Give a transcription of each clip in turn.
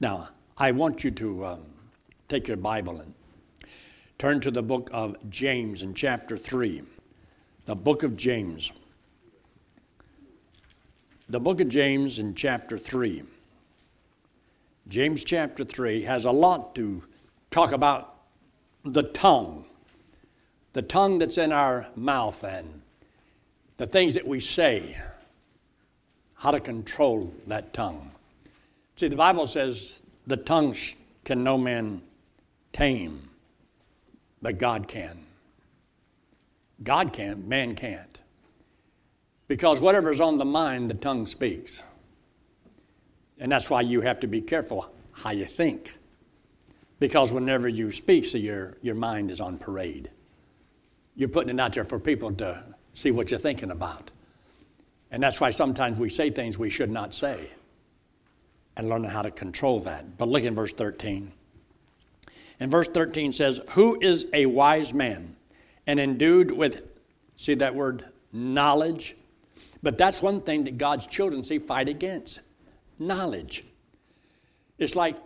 Now, I want you to um, take your Bible and turn to the book of James in chapter 3. The book of James. The book of James in chapter 3. James chapter 3 has a lot to talk about the tongue, the tongue that's in our mouth, and the things that we say, how to control that tongue. See, the Bible says the tongue can no man tame, but God can. God can, man can't. Because whatever's on the mind, the tongue speaks. And that's why you have to be careful how you think. Because whenever you speak, so your, your mind is on parade. You're putting it out there for people to see what you're thinking about. And that's why sometimes we say things we should not say and learning how to control that. But look in verse 13. And verse 13 says, Who is a wise man and endued with, see that word, knowledge? But that's one thing that God's children see fight against knowledge. It's like,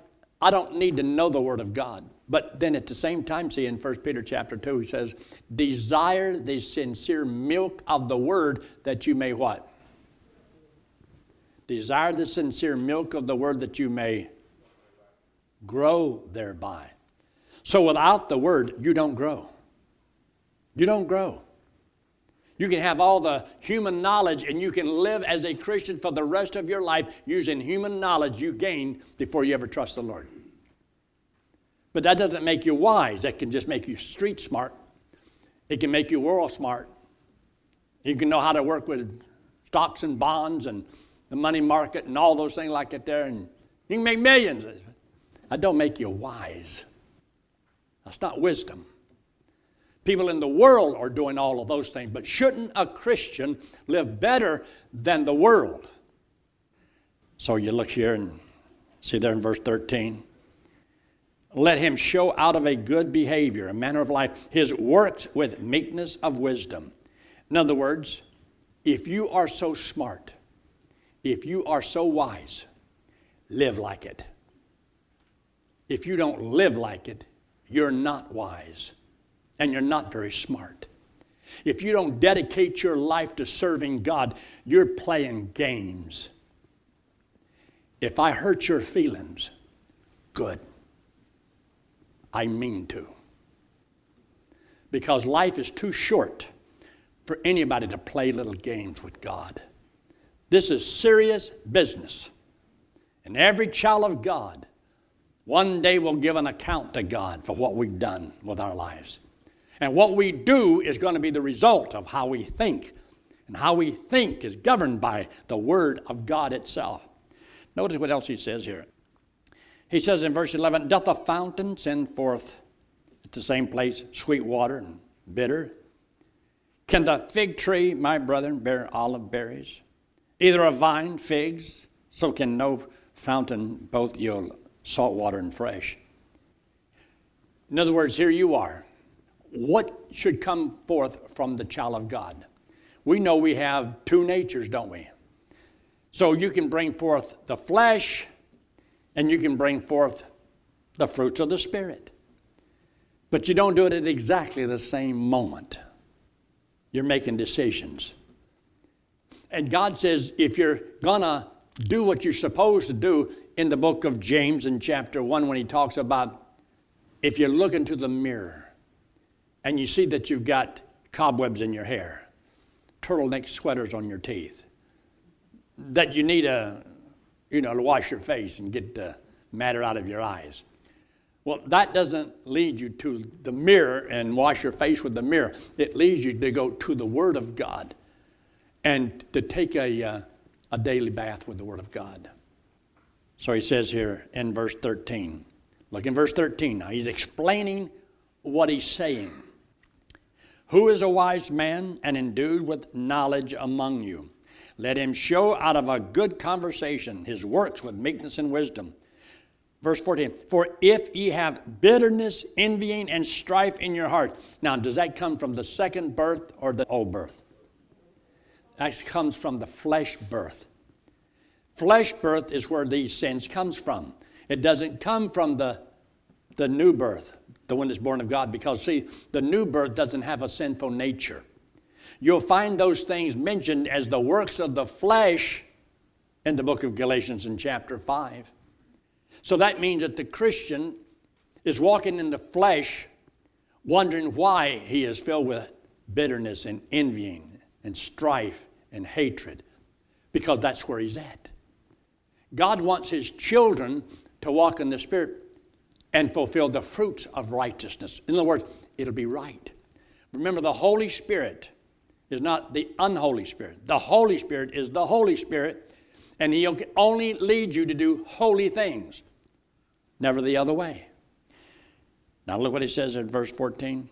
I don't need to know the Word of God. But then at the same time, see in 1 Peter chapter 2, he says, Desire the sincere milk of the Word that you may what? Desire the sincere milk of the Word that you may grow thereby. So without the Word, you don't grow. You don't grow. You can have all the human knowledge and you can live as a Christian for the rest of your life using human knowledge you gained before you ever trust the Lord. But that doesn't make you wise. That can just make you street smart. It can make you world smart. You can know how to work with stocks and bonds and the money market and all those things like that there, and you can make millions. I don't make you wise. That's not wisdom. People in the world are doing all of those things, but shouldn't a Christian live better than the world? So you look here and see there in verse 13. Let him show out of a good behavior, a manner of life, his works with meekness of wisdom. In other words, if you are so smart, if you are so wise, live like it. If you don't live like it, you're not wise and you're not very smart. If you don't dedicate your life to serving God, you're playing games. If I hurt your feelings, good. I mean to. Because life is too short for anybody to play little games with God. This is serious business. And every child of God one day will give an account to God for what we've done with our lives. And what we do is going to be the result of how we think. And how we think is governed by the Word of God itself. Notice what else he says here. He says in verse 11, Doth a fountain send forth at the same place sweet water and bitter? Can the fig tree, my brethren, bear olive berries? Either a vine, figs, so can no fountain both yield salt water and fresh. In other words, here you are what should come forth from the child of God? We know we have two natures, don't we? So you can bring forth the flesh and you can bring forth the fruits of the Spirit. But you don't do it at exactly the same moment. You're making decisions. And God says if you're gonna do what you're supposed to do in the book of James in chapter 1, when he talks about if you look into the mirror, and you see that you've got cobwebs in your hair, turtleneck sweaters on your teeth, that you need a, you know, to wash your face and get the matter out of your eyes. Well, that doesn't lead you to the mirror and wash your face with the mirror. It leads you to go to the Word of God and to take a, uh, a daily bath with the Word of God. So he says here in verse 13. Look in verse 13 now. He's explaining what he's saying. Who is a wise man and endued with knowledge among you? Let him show out of a good conversation his works with meekness and wisdom. Verse 14, for if ye have bitterness, envying, and strife in your heart. Now, does that come from the second birth or the old birth? That comes from the flesh birth. Flesh birth is where these sins comes from. It doesn't come from the, the new birth, the one that's born of God, because see, the new birth doesn't have a sinful nature. You'll find those things mentioned as the works of the flesh in the book of Galatians in chapter 5. So that means that the Christian is walking in the flesh, wondering why he is filled with bitterness and envying and strife and hatred, because that's where he's at. God wants his children to walk in the Spirit and fulfill the fruits of righteousness. In other words, it'll be right. Remember, the Holy Spirit is not the unholy Spirit. The Holy Spirit is the Holy Spirit, and He'll only lead you to do holy things, never the other way. Now, look what He says in verse 14.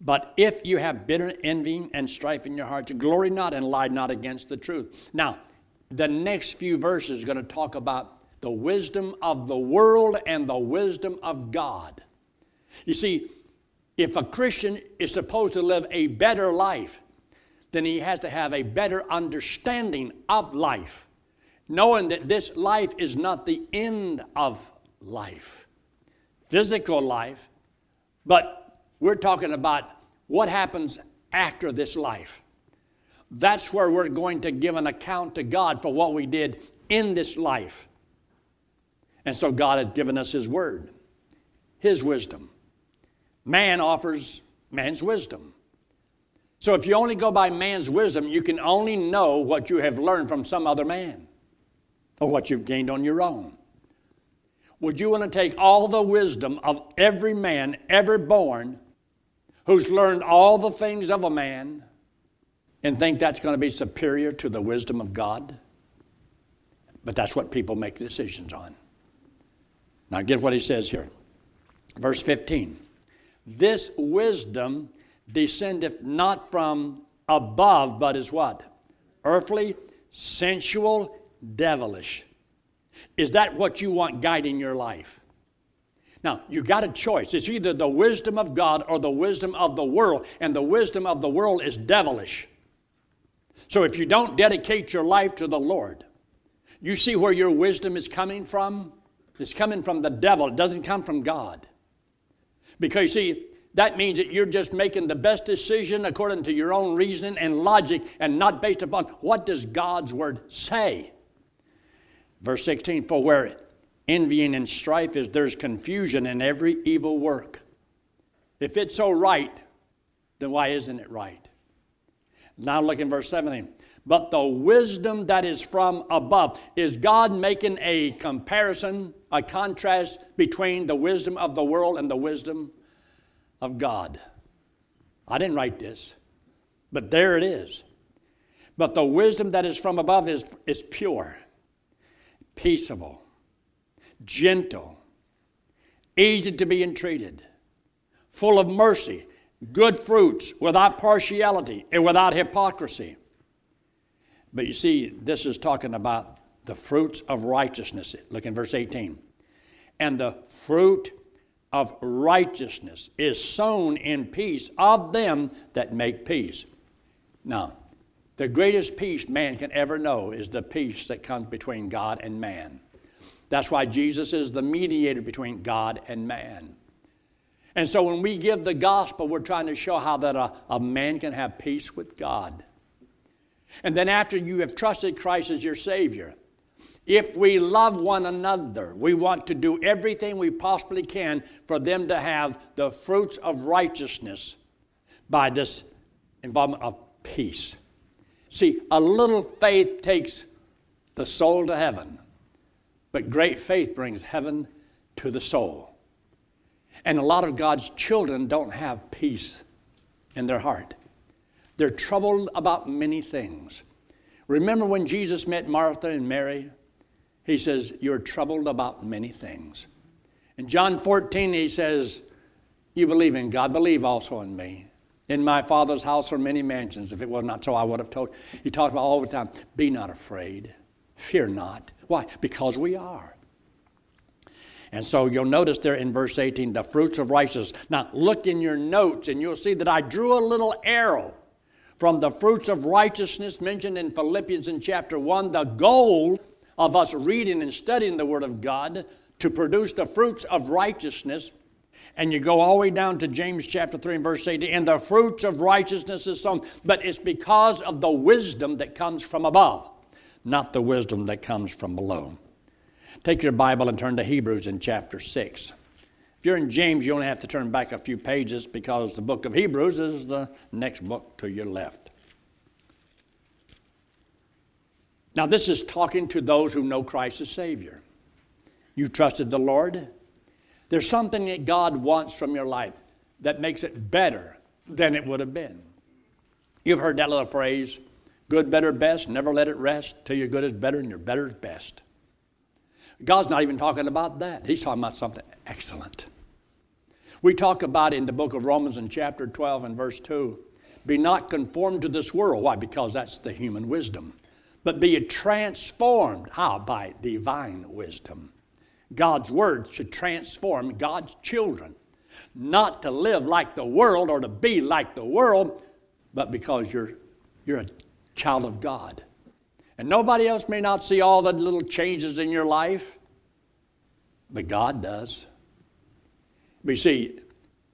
But if you have bitter envy and strife in your hearts, glory not and lie not against the truth. Now, the next few verses are going to talk about the wisdom of the world and the wisdom of God. You see, if a Christian is supposed to live a better life, then he has to have a better understanding of life, knowing that this life is not the end of life, physical life, but we're talking about what happens after this life. That's where we're going to give an account to God for what we did in this life. And so God has given us His Word, His wisdom. Man offers man's wisdom. So if you only go by man's wisdom, you can only know what you have learned from some other man or what you've gained on your own. Would you want to take all the wisdom of every man ever born who's learned all the things of a man and think that's going to be superior to the wisdom of God? But that's what people make decisions on. Now, get what he says here. Verse 15. This wisdom descendeth not from above, but is what? Earthly, sensual, devilish. Is that what you want guiding your life? Now, you got a choice. It's either the wisdom of God or the wisdom of the world, and the wisdom of the world is devilish. So if you don't dedicate your life to the Lord, you see where your wisdom is coming from? It's coming from the devil, it doesn't come from God. Because see, that means that you're just making the best decision according to your own reasoning and logic and not based upon what does God's word say. Verse 16, for where envying and strife is, there's confusion in every evil work. If it's so right, then why isn't it right? Now look in verse 17 but the wisdom that is from above. Is God making a comparison, a contrast between the wisdom of the world and the wisdom of God? I didn't write this, but there it is. But the wisdom that is from above is, is pure, peaceable, gentle, easy to be entreated, full of mercy, good fruits, without partiality and without hypocrisy. But you see, this is talking about the fruits of righteousness. Look in verse 18. And the fruit of righteousness is sown in peace of them that make peace. Now, the greatest peace man can ever know is the peace that comes between God and man. That's why Jesus is the mediator between God and man. And so when we give the gospel, we're trying to show how that a, a man can have peace with God. And then after you have trusted Christ as your Savior, if we love one another, we want to do everything we possibly can for them to have the fruits of righteousness by this involvement of peace. See, a little faith takes the soul to heaven, but great faith brings heaven to the soul. And a lot of God's children don't have peace in their heart. They're troubled about many things. Remember when Jesus met Martha and Mary? He says, You're troubled about many things. In John 14, he says, You believe in God, believe also in me. In my Father's house are many mansions. If it was not so, I would have told. He talks about all the time, Be not afraid, fear not. Why? Because we are. And so you'll notice there in verse 18, the fruits of righteousness. Now look in your notes and you'll see that I drew a little arrow from the fruits of righteousness mentioned in Philippians in chapter 1, the goal of us reading and studying the Word of God to produce the fruits of righteousness. And you go all the way down to James chapter 3 and verse 18, and the fruits of righteousness is sown. But it's because of the wisdom that comes from above, not the wisdom that comes from below. Take your Bible and turn to Hebrews in chapter 6. If you're in James, you only have to turn back a few pages because the book of Hebrews is the next book to your left. Now, this is talking to those who know Christ as Savior. You trusted the Lord. There's something that God wants from your life that makes it better than it would have been. You've heard that little phrase good, better, best. Never let it rest till your good is better and your better is best. God's not even talking about that. He's talking about something excellent. We talk about in the book of Romans in chapter 12 and verse 2 be not conformed to this world. Why? Because that's the human wisdom. But be transformed. How? By divine wisdom. God's word should transform God's children. Not to live like the world or to be like the world, but because you're, you're a child of God. And nobody else may not see all the little changes in your life, but God does. But you see,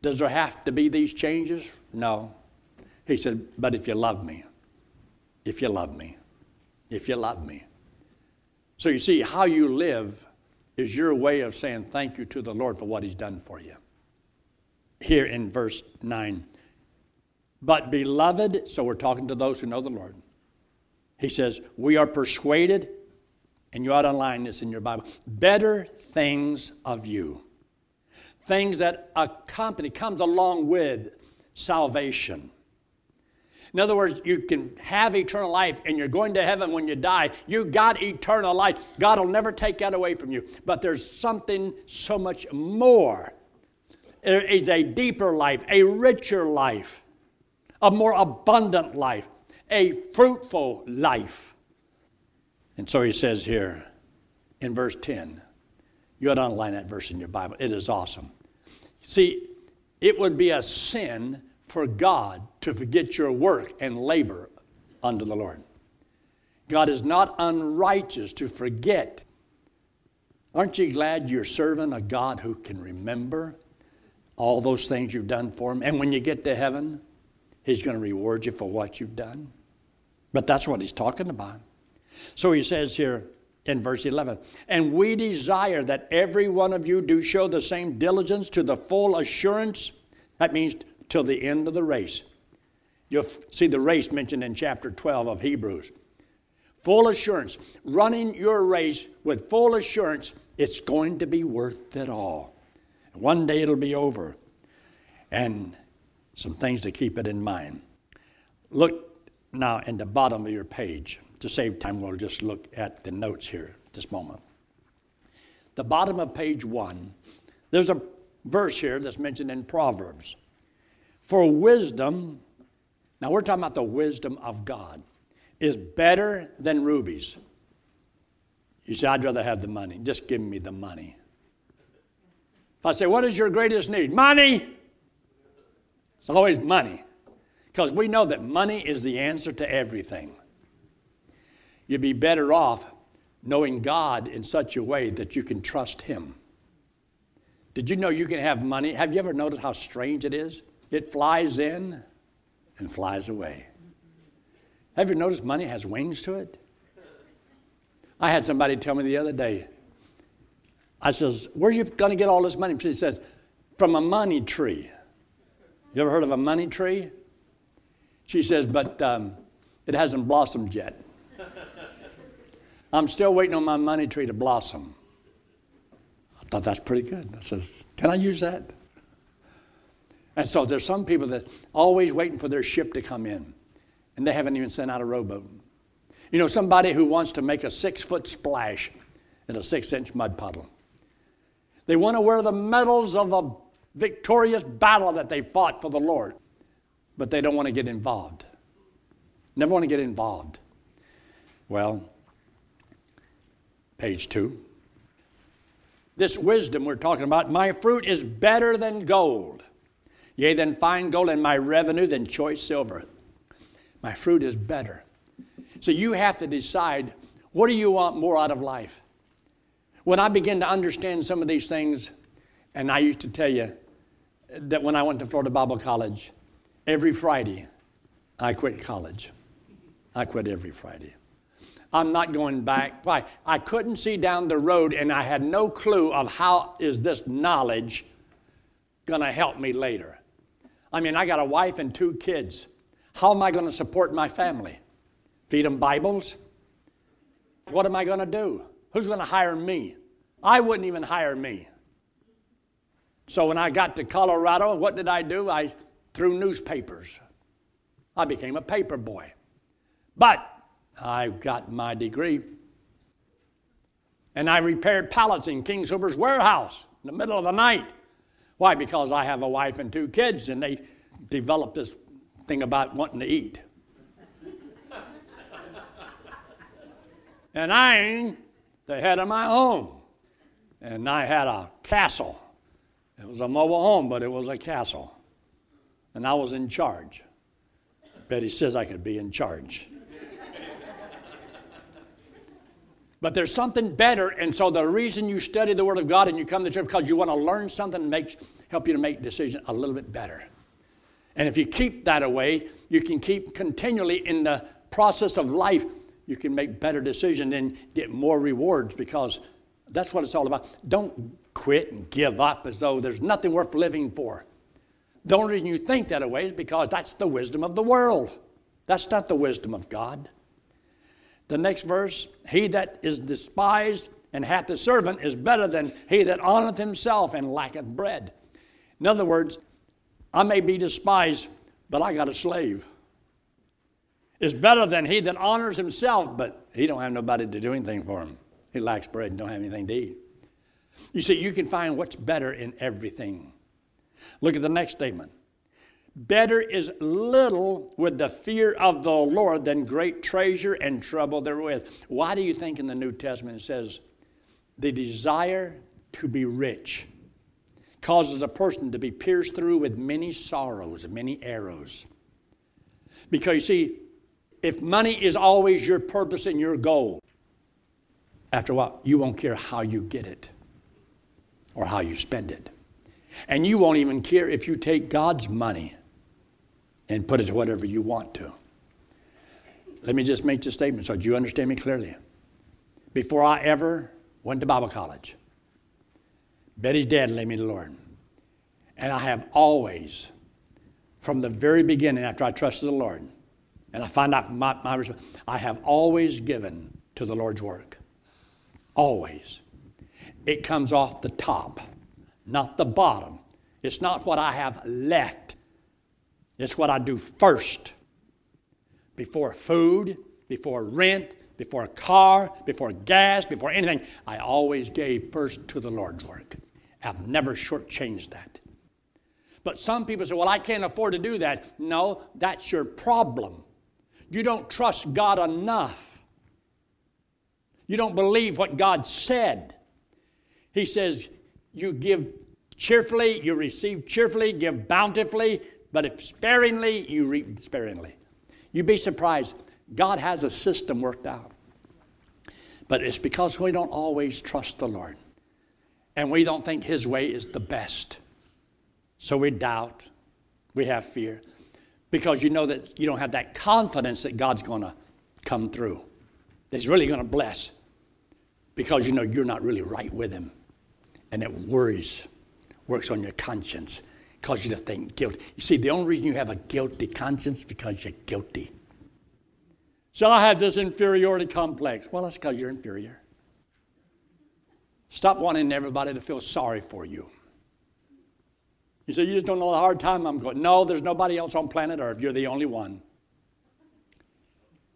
does there have to be these changes? No. He said, but if you love me, if you love me, if you love me. So you see, how you live is your way of saying thank you to the Lord for what He's done for you. Here in verse 9. But beloved, so we're talking to those who know the Lord. He says, We are persuaded, and you ought to line this in your Bible, better things of you. Things that accompany, comes along with salvation. In other words, you can have eternal life and you're going to heaven when you die. You got eternal life. God will never take that away from you. But there's something so much more. It's a deeper life, a richer life, a more abundant life a fruitful life. And so he says here in verse 10, you ought to underline that verse in your Bible. It is awesome. See, it would be a sin for God to forget your work and labor unto the Lord. God is not unrighteous to forget. Aren't you glad you're serving a God who can remember all those things you've done for him? And when you get to heaven, He's going to reward you for what you've done. But that's what he's talking about. So he says here in verse 11, and we desire that every one of you do show the same diligence to the full assurance. That means till the end of the race. You'll see the race mentioned in chapter 12 of Hebrews. Full assurance, running your race with full assurance, it's going to be worth it all. One day it'll be over. And some things to keep it in mind. Look now in the bottom of your page. To save time, we'll just look at the notes here this moment. The bottom of page one, there's a verse here that's mentioned in Proverbs. For wisdom, now we're talking about the wisdom of God, is better than rubies. You say, I'd rather have the money. Just give me the money. If I say, What is your greatest need? Money! It's always money. Because we know that money is the answer to everything. You'd be better off knowing God in such a way that you can trust Him. Did you know you can have money? Have you ever noticed how strange it is? It flies in and flies away. Have you noticed money has wings to it? I had somebody tell me the other day. I says, "Where are you going to get all this money?" She says, "From a money tree." You ever heard of a money tree? She says, but um, it hasn't blossomed yet. I'm still waiting on my money tree to blossom. I thought that's pretty good. I said, Can I use that? And so there's some people that always waiting for their ship to come in, and they haven't even sent out a rowboat. You know, somebody who wants to make a six foot splash in a six inch mud puddle. They want to wear the medals of a victorious battle that they fought for the Lord but they don't want to get involved. Never want to get involved. Well, page two. This wisdom we're talking about, my fruit is better than gold, yea, than fine gold, and my revenue than choice silver. My fruit is better. So you have to decide What do you want more out of life? When I begin to understand some of these things, and I used to tell you that when I went to Florida Bible College, every Friday I quit college. I quit every Friday. I'm not going back. Why? I couldn't see down the road and I had no clue of how is this knowledge going to help me later. I mean, I got a wife and two kids. How am I going to support my family? Feed them Bibles? What am I going to do? Who's going to hire me? I wouldn't even hire me. So when I got to Colorado, what did I do? I threw newspapers. I became a paper boy. But I got my degree. And I repaired pallets in King Sooper's warehouse in the middle of the night. Why? Because I have a wife and two kids, and they developed this thing about wanting to eat. and I the head of my home. And I had a castle. It was a mobile home, but it was a castle. And I was in charge. Betty says I could be in charge. but there's something better, and so the reason you study the Word of God and you come to church because you want to learn something that makes help you to make decisions a little bit better. And if you keep that away, you can keep continually in the process of life, you can make better decisions and get more rewards because that's what it's all about. Don't quit and give up as though there's nothing worth living for. The only reason you think that way is because that's the wisdom of the world. That's not the wisdom of God. The next verse He that is despised and hath a servant is better than he that honoreth himself and lacketh bread. In other words, I may be despised, but I got a slave. It's better than he that honors himself, but he don't have nobody to do anything for him. He lacks bread and don't have anything to eat. You see, you can find what's better in everything. Look at the next statement. Better is little with the fear of the Lord than great treasure and trouble therewith. Why do you think in the New Testament it says, the desire to be rich causes a person to be pierced through with many sorrows and many arrows? Because you see, if money is always your purpose and your goal, after a while, you won't care how you get it or how you spend it. And you won't even care if you take God's money and put it to whatever you want to. Let me just make this statement so you understand me clearly. Before I ever went to Bible college, Betty's dad led me to the Lord. And I have always, from the very beginning after I trusted the Lord, and I find out my, my I have always given to the Lord's work. Always. It comes off the top, not the bottom. It's not what I have left, it's what I do first. Before food, before rent, before a car, before gas, before anything, I always gave first to the Lord's work. I've never shortchanged that. But some people say, well, I can't afford to do that. No, that's your problem. You don't trust God enough. You don't believe what God said. He says, You give cheerfully, you receive cheerfully, give bountifully, but if sparingly, you reap sparingly. You'd be surprised. God has a system worked out. But it's because we don't always trust the Lord. And we don't think His way is the best. So we doubt, we have fear because you know that you don't have that confidence that God's going to come through, that He's really going to bless, because you know you're not really right with Him. And it worries, works on your conscience, causes you to think guilt. You see, the only reason you have a guilty conscience because you're guilty. So I have this inferiority complex. Well, that's because you're inferior. Stop wanting everybody to feel sorry for you. You say, You just don't know the hard time I'm going. No, there's nobody else on planet Earth. You're the only one.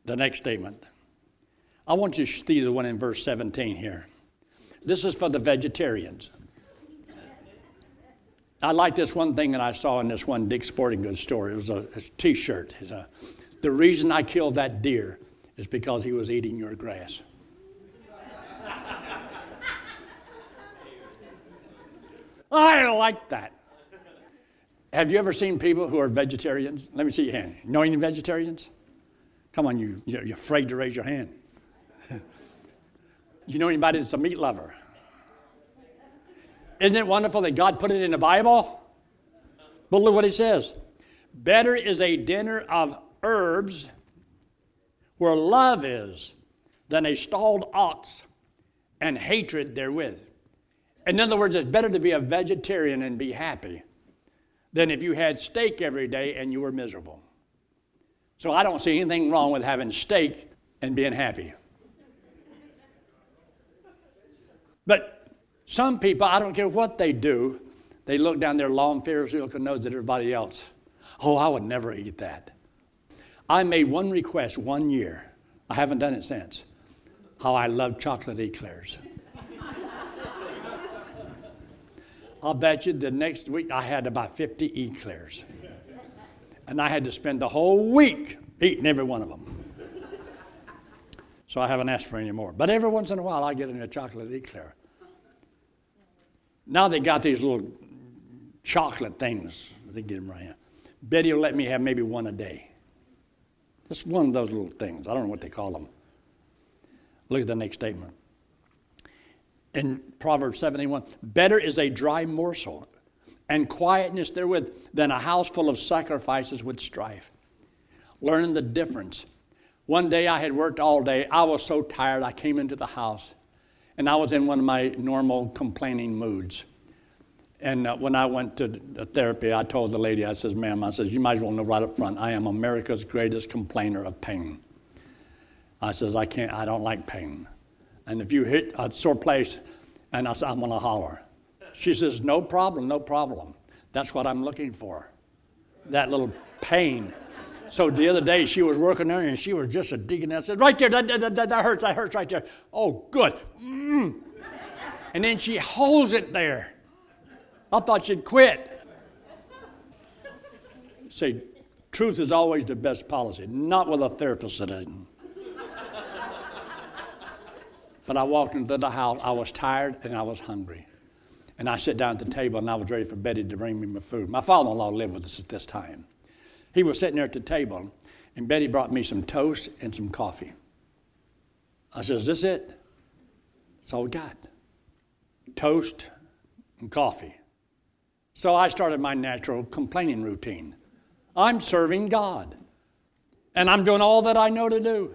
The next statement. I want you to see the one in verse 17 here. This is for the vegetarians. I like this one thing that I saw in this one Dick Sporting Goods store. It was a t shirt. The reason I killed that deer is because he was eating your grass. I like that. Have you ever seen people who are vegetarians? Let me see your hand. Know any vegetarians? Come on, you, you're afraid to raise your hand. You know anybody that's a meat lover? Isn't it wonderful that God put it in the Bible? But look what he says. Better is a dinner of herbs where love is than a stalled ox and hatred therewith. In other words, it's better to be a vegetarian and be happy than if you had steak every day and you were miserable. So I don't see anything wrong with having steak and being happy. But some people, I don't care what they do, they look down their long Pharisaical nose at everybody else. Oh, I would never eat that. I made one request one year. I haven't done it since. How I love chocolate eclairs. I'll bet you the next week I had about 50 eclairs. And I had to spend the whole week eating every one of them. So I haven't asked for any more. But every once in a while I get in a chocolate eclair. Now they got these little chocolate things. They get them right here. Betty will let me have maybe one a day. Just one of those little things. I don't know what they call them. Look at the next statement in Proverbs 71 better is a dry morsel and quietness therewith than a house full of sacrifices with strife. Learning the difference. One day I had worked all day. I was so tired. I came into the house and I was in one of my normal complaining moods. And uh, when I went to therapy, I told the lady, I says, ma'am, I says, you might as well know right up front, I am America's greatest complainer of pain. I says, I can't, I don't like pain. And if you hit a sore place, and I said, I'm to holler. She says, No problem, no problem. That's what I'm looking for. That little pain. So the other day she was working there and she was just a digging. Said, Right there, that, that, that, that hurts, that hurts right there. Oh, good. Mm. And then she holds it there. I thought she'd quit. Say, truth is always the best policy, not with a therapist sitting. But I walked into the house. I was tired and I was hungry. And I sat down at the table and I was ready for Betty to bring me my food. My father in law lived with us at this time. He was sitting there at the table and Betty brought me some toast and some coffee. I said, Is this it? That's all we got toast and coffee. So I started my natural complaining routine. I'm serving God, and I'm doing all that I know to do.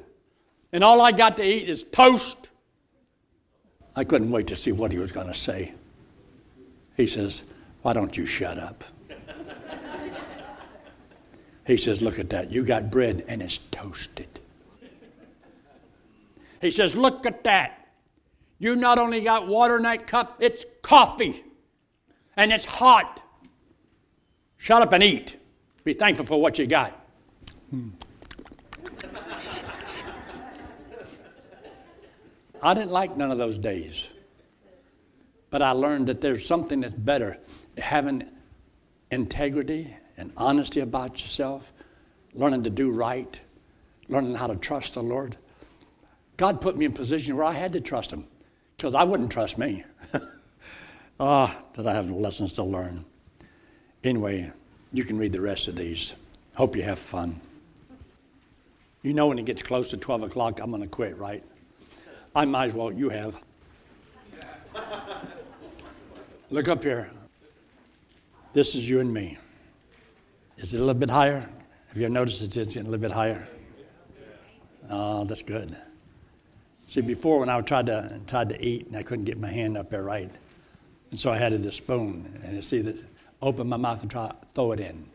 And all I got to eat is toast I couldn't wait to see what he was going to say. He says, Why don't you shut up? He says, Look at that. You got bread and it's toasted. He says, Look at that. You not only got water in that cup, it's coffee. And it's hot. Shut up and eat. Be thankful for what you got. Hmm. I didn't like none of those days. But I learned that there's something that's better having integrity and honesty about yourself, learning to do right, learning how to trust the Lord. God put me in a position where I had to trust Him because I wouldn't trust me. Ah, that I have lessons to learn. Anyway, you can read the rest of these. Hope you have fun. You know when it gets close to 12 o'clock, I'm going to quit, right? I might as well, you have. Look up here. This is you and me. Is it a little bit higher? Have you noticed it's getting a little bit higher? Oh, that's good. See, before when I tried to tried to eat and I couldn't get my hand up there right, and so I had this spoon and you see that open my mouth and try throw it in.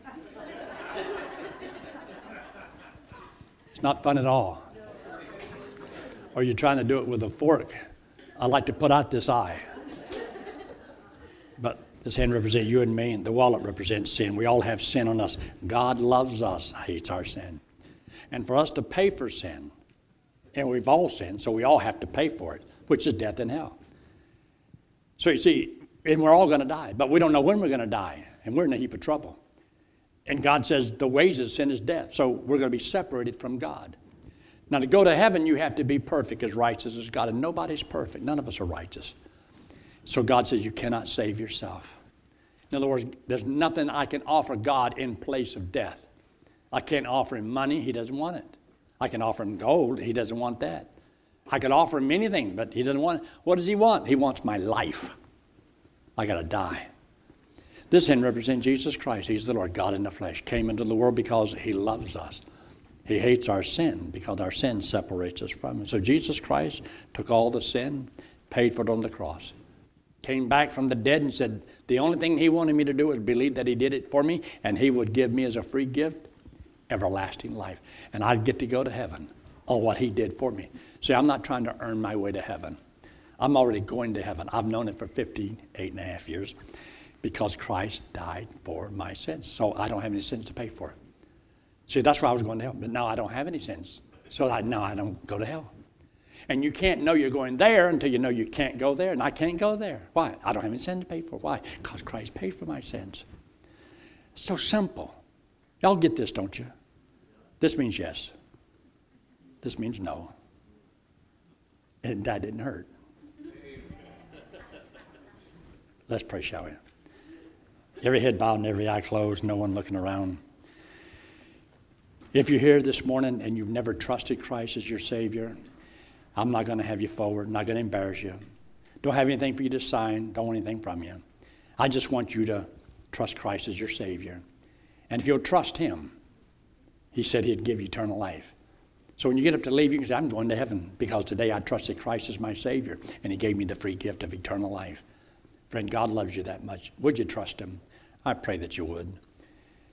it's not fun at all or you're trying to do it with a fork. I like to put out this eye. This hand represents you and me, and the wallet represents sin. We all have sin on us. God loves us, hates our sin. And for us to pay for sin, and we've all sinned, so we all have to pay for it, which is death and hell. So you see, and we're all going to die, but we don't know when we're going to die, and we're in a heap of trouble. And God says the wages of sin is death, so we're going to be separated from God. Now, to go to heaven, you have to be perfect, as righteous as God, and nobody's perfect. None of us are righteous. So God says you cannot save yourself. In other words, there's nothing I can offer God in place of death. I can't offer him money, he doesn't want it. I can offer him gold, he doesn't want that. I could offer him anything, but he doesn't want. What does he want? He wants my life. I got to die. This then represents Jesus Christ. He's the Lord God in the flesh. Came into the world because he loves us. He hates our sin because our sin separates us from him. So Jesus Christ took all the sin, paid for it on the cross. Came back from the dead and said, The only thing he wanted me to do was believe that he did it for me, and he would give me as a free gift everlasting life. And I'd get to go to heaven on what he did for me. See, I'm not trying to earn my way to heaven. I'm already going to heaven. I've known it for 58 and a half years because Christ died for my sins. So I don't have any sins to pay for. See, that's where I was going to hell. But now I don't have any sins. So I, now I don't go to hell. And you can't know you're going there until you know you can't go there, and I can't go there. Why? I don't have any sins to pay for. Why? Because Christ paid for my sins. So simple. Y'all get this, don't you? This means yes. This means no. And that didn't hurt. Let's pray, shall we? Every head bowed and every eye closed, no one looking around. If you're here this morning and you've never trusted Christ as your Savior, I'm not going to have you forward, I'm not going to embarrass you. Don't have anything for you to sign, don't want anything from you. I just want you to trust Christ as your Savior. And if you'll trust Him, He said He'd give you eternal life. So when you get up to leave, you can say, I'm going to heaven because today I trusted Christ as my Savior, and He gave me the free gift of eternal life. Friend, God loves you that much. Would you trust Him? I pray that you would.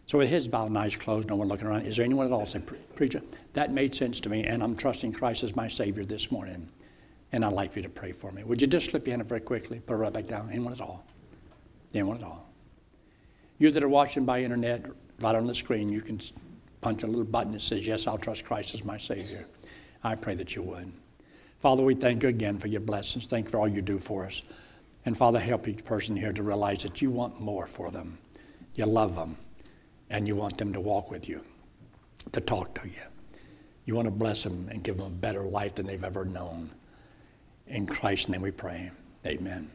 So with his bowed and eyes closed, no one looking around, is there anyone at all say, Preacher, that made sense to me, and I'm trusting Christ as my Savior this morning, and I'd like for you to pray for me. Would you just slip your hand up very quickly, put it right back down? Anyone at all? Anyone at all? You that are watching by internet, right on the screen, you can punch a little button that says, Yes, I'll trust Christ as my Savior. I pray that you would. Father, we thank you again for your blessings. Thank you for all you do for us. And Father, help each person here to realize that you want more for them. You love them and you want them to walk with you, to talk to you. You want to bless them and give them a better life than they've ever known. In Christ's name we pray. Amen.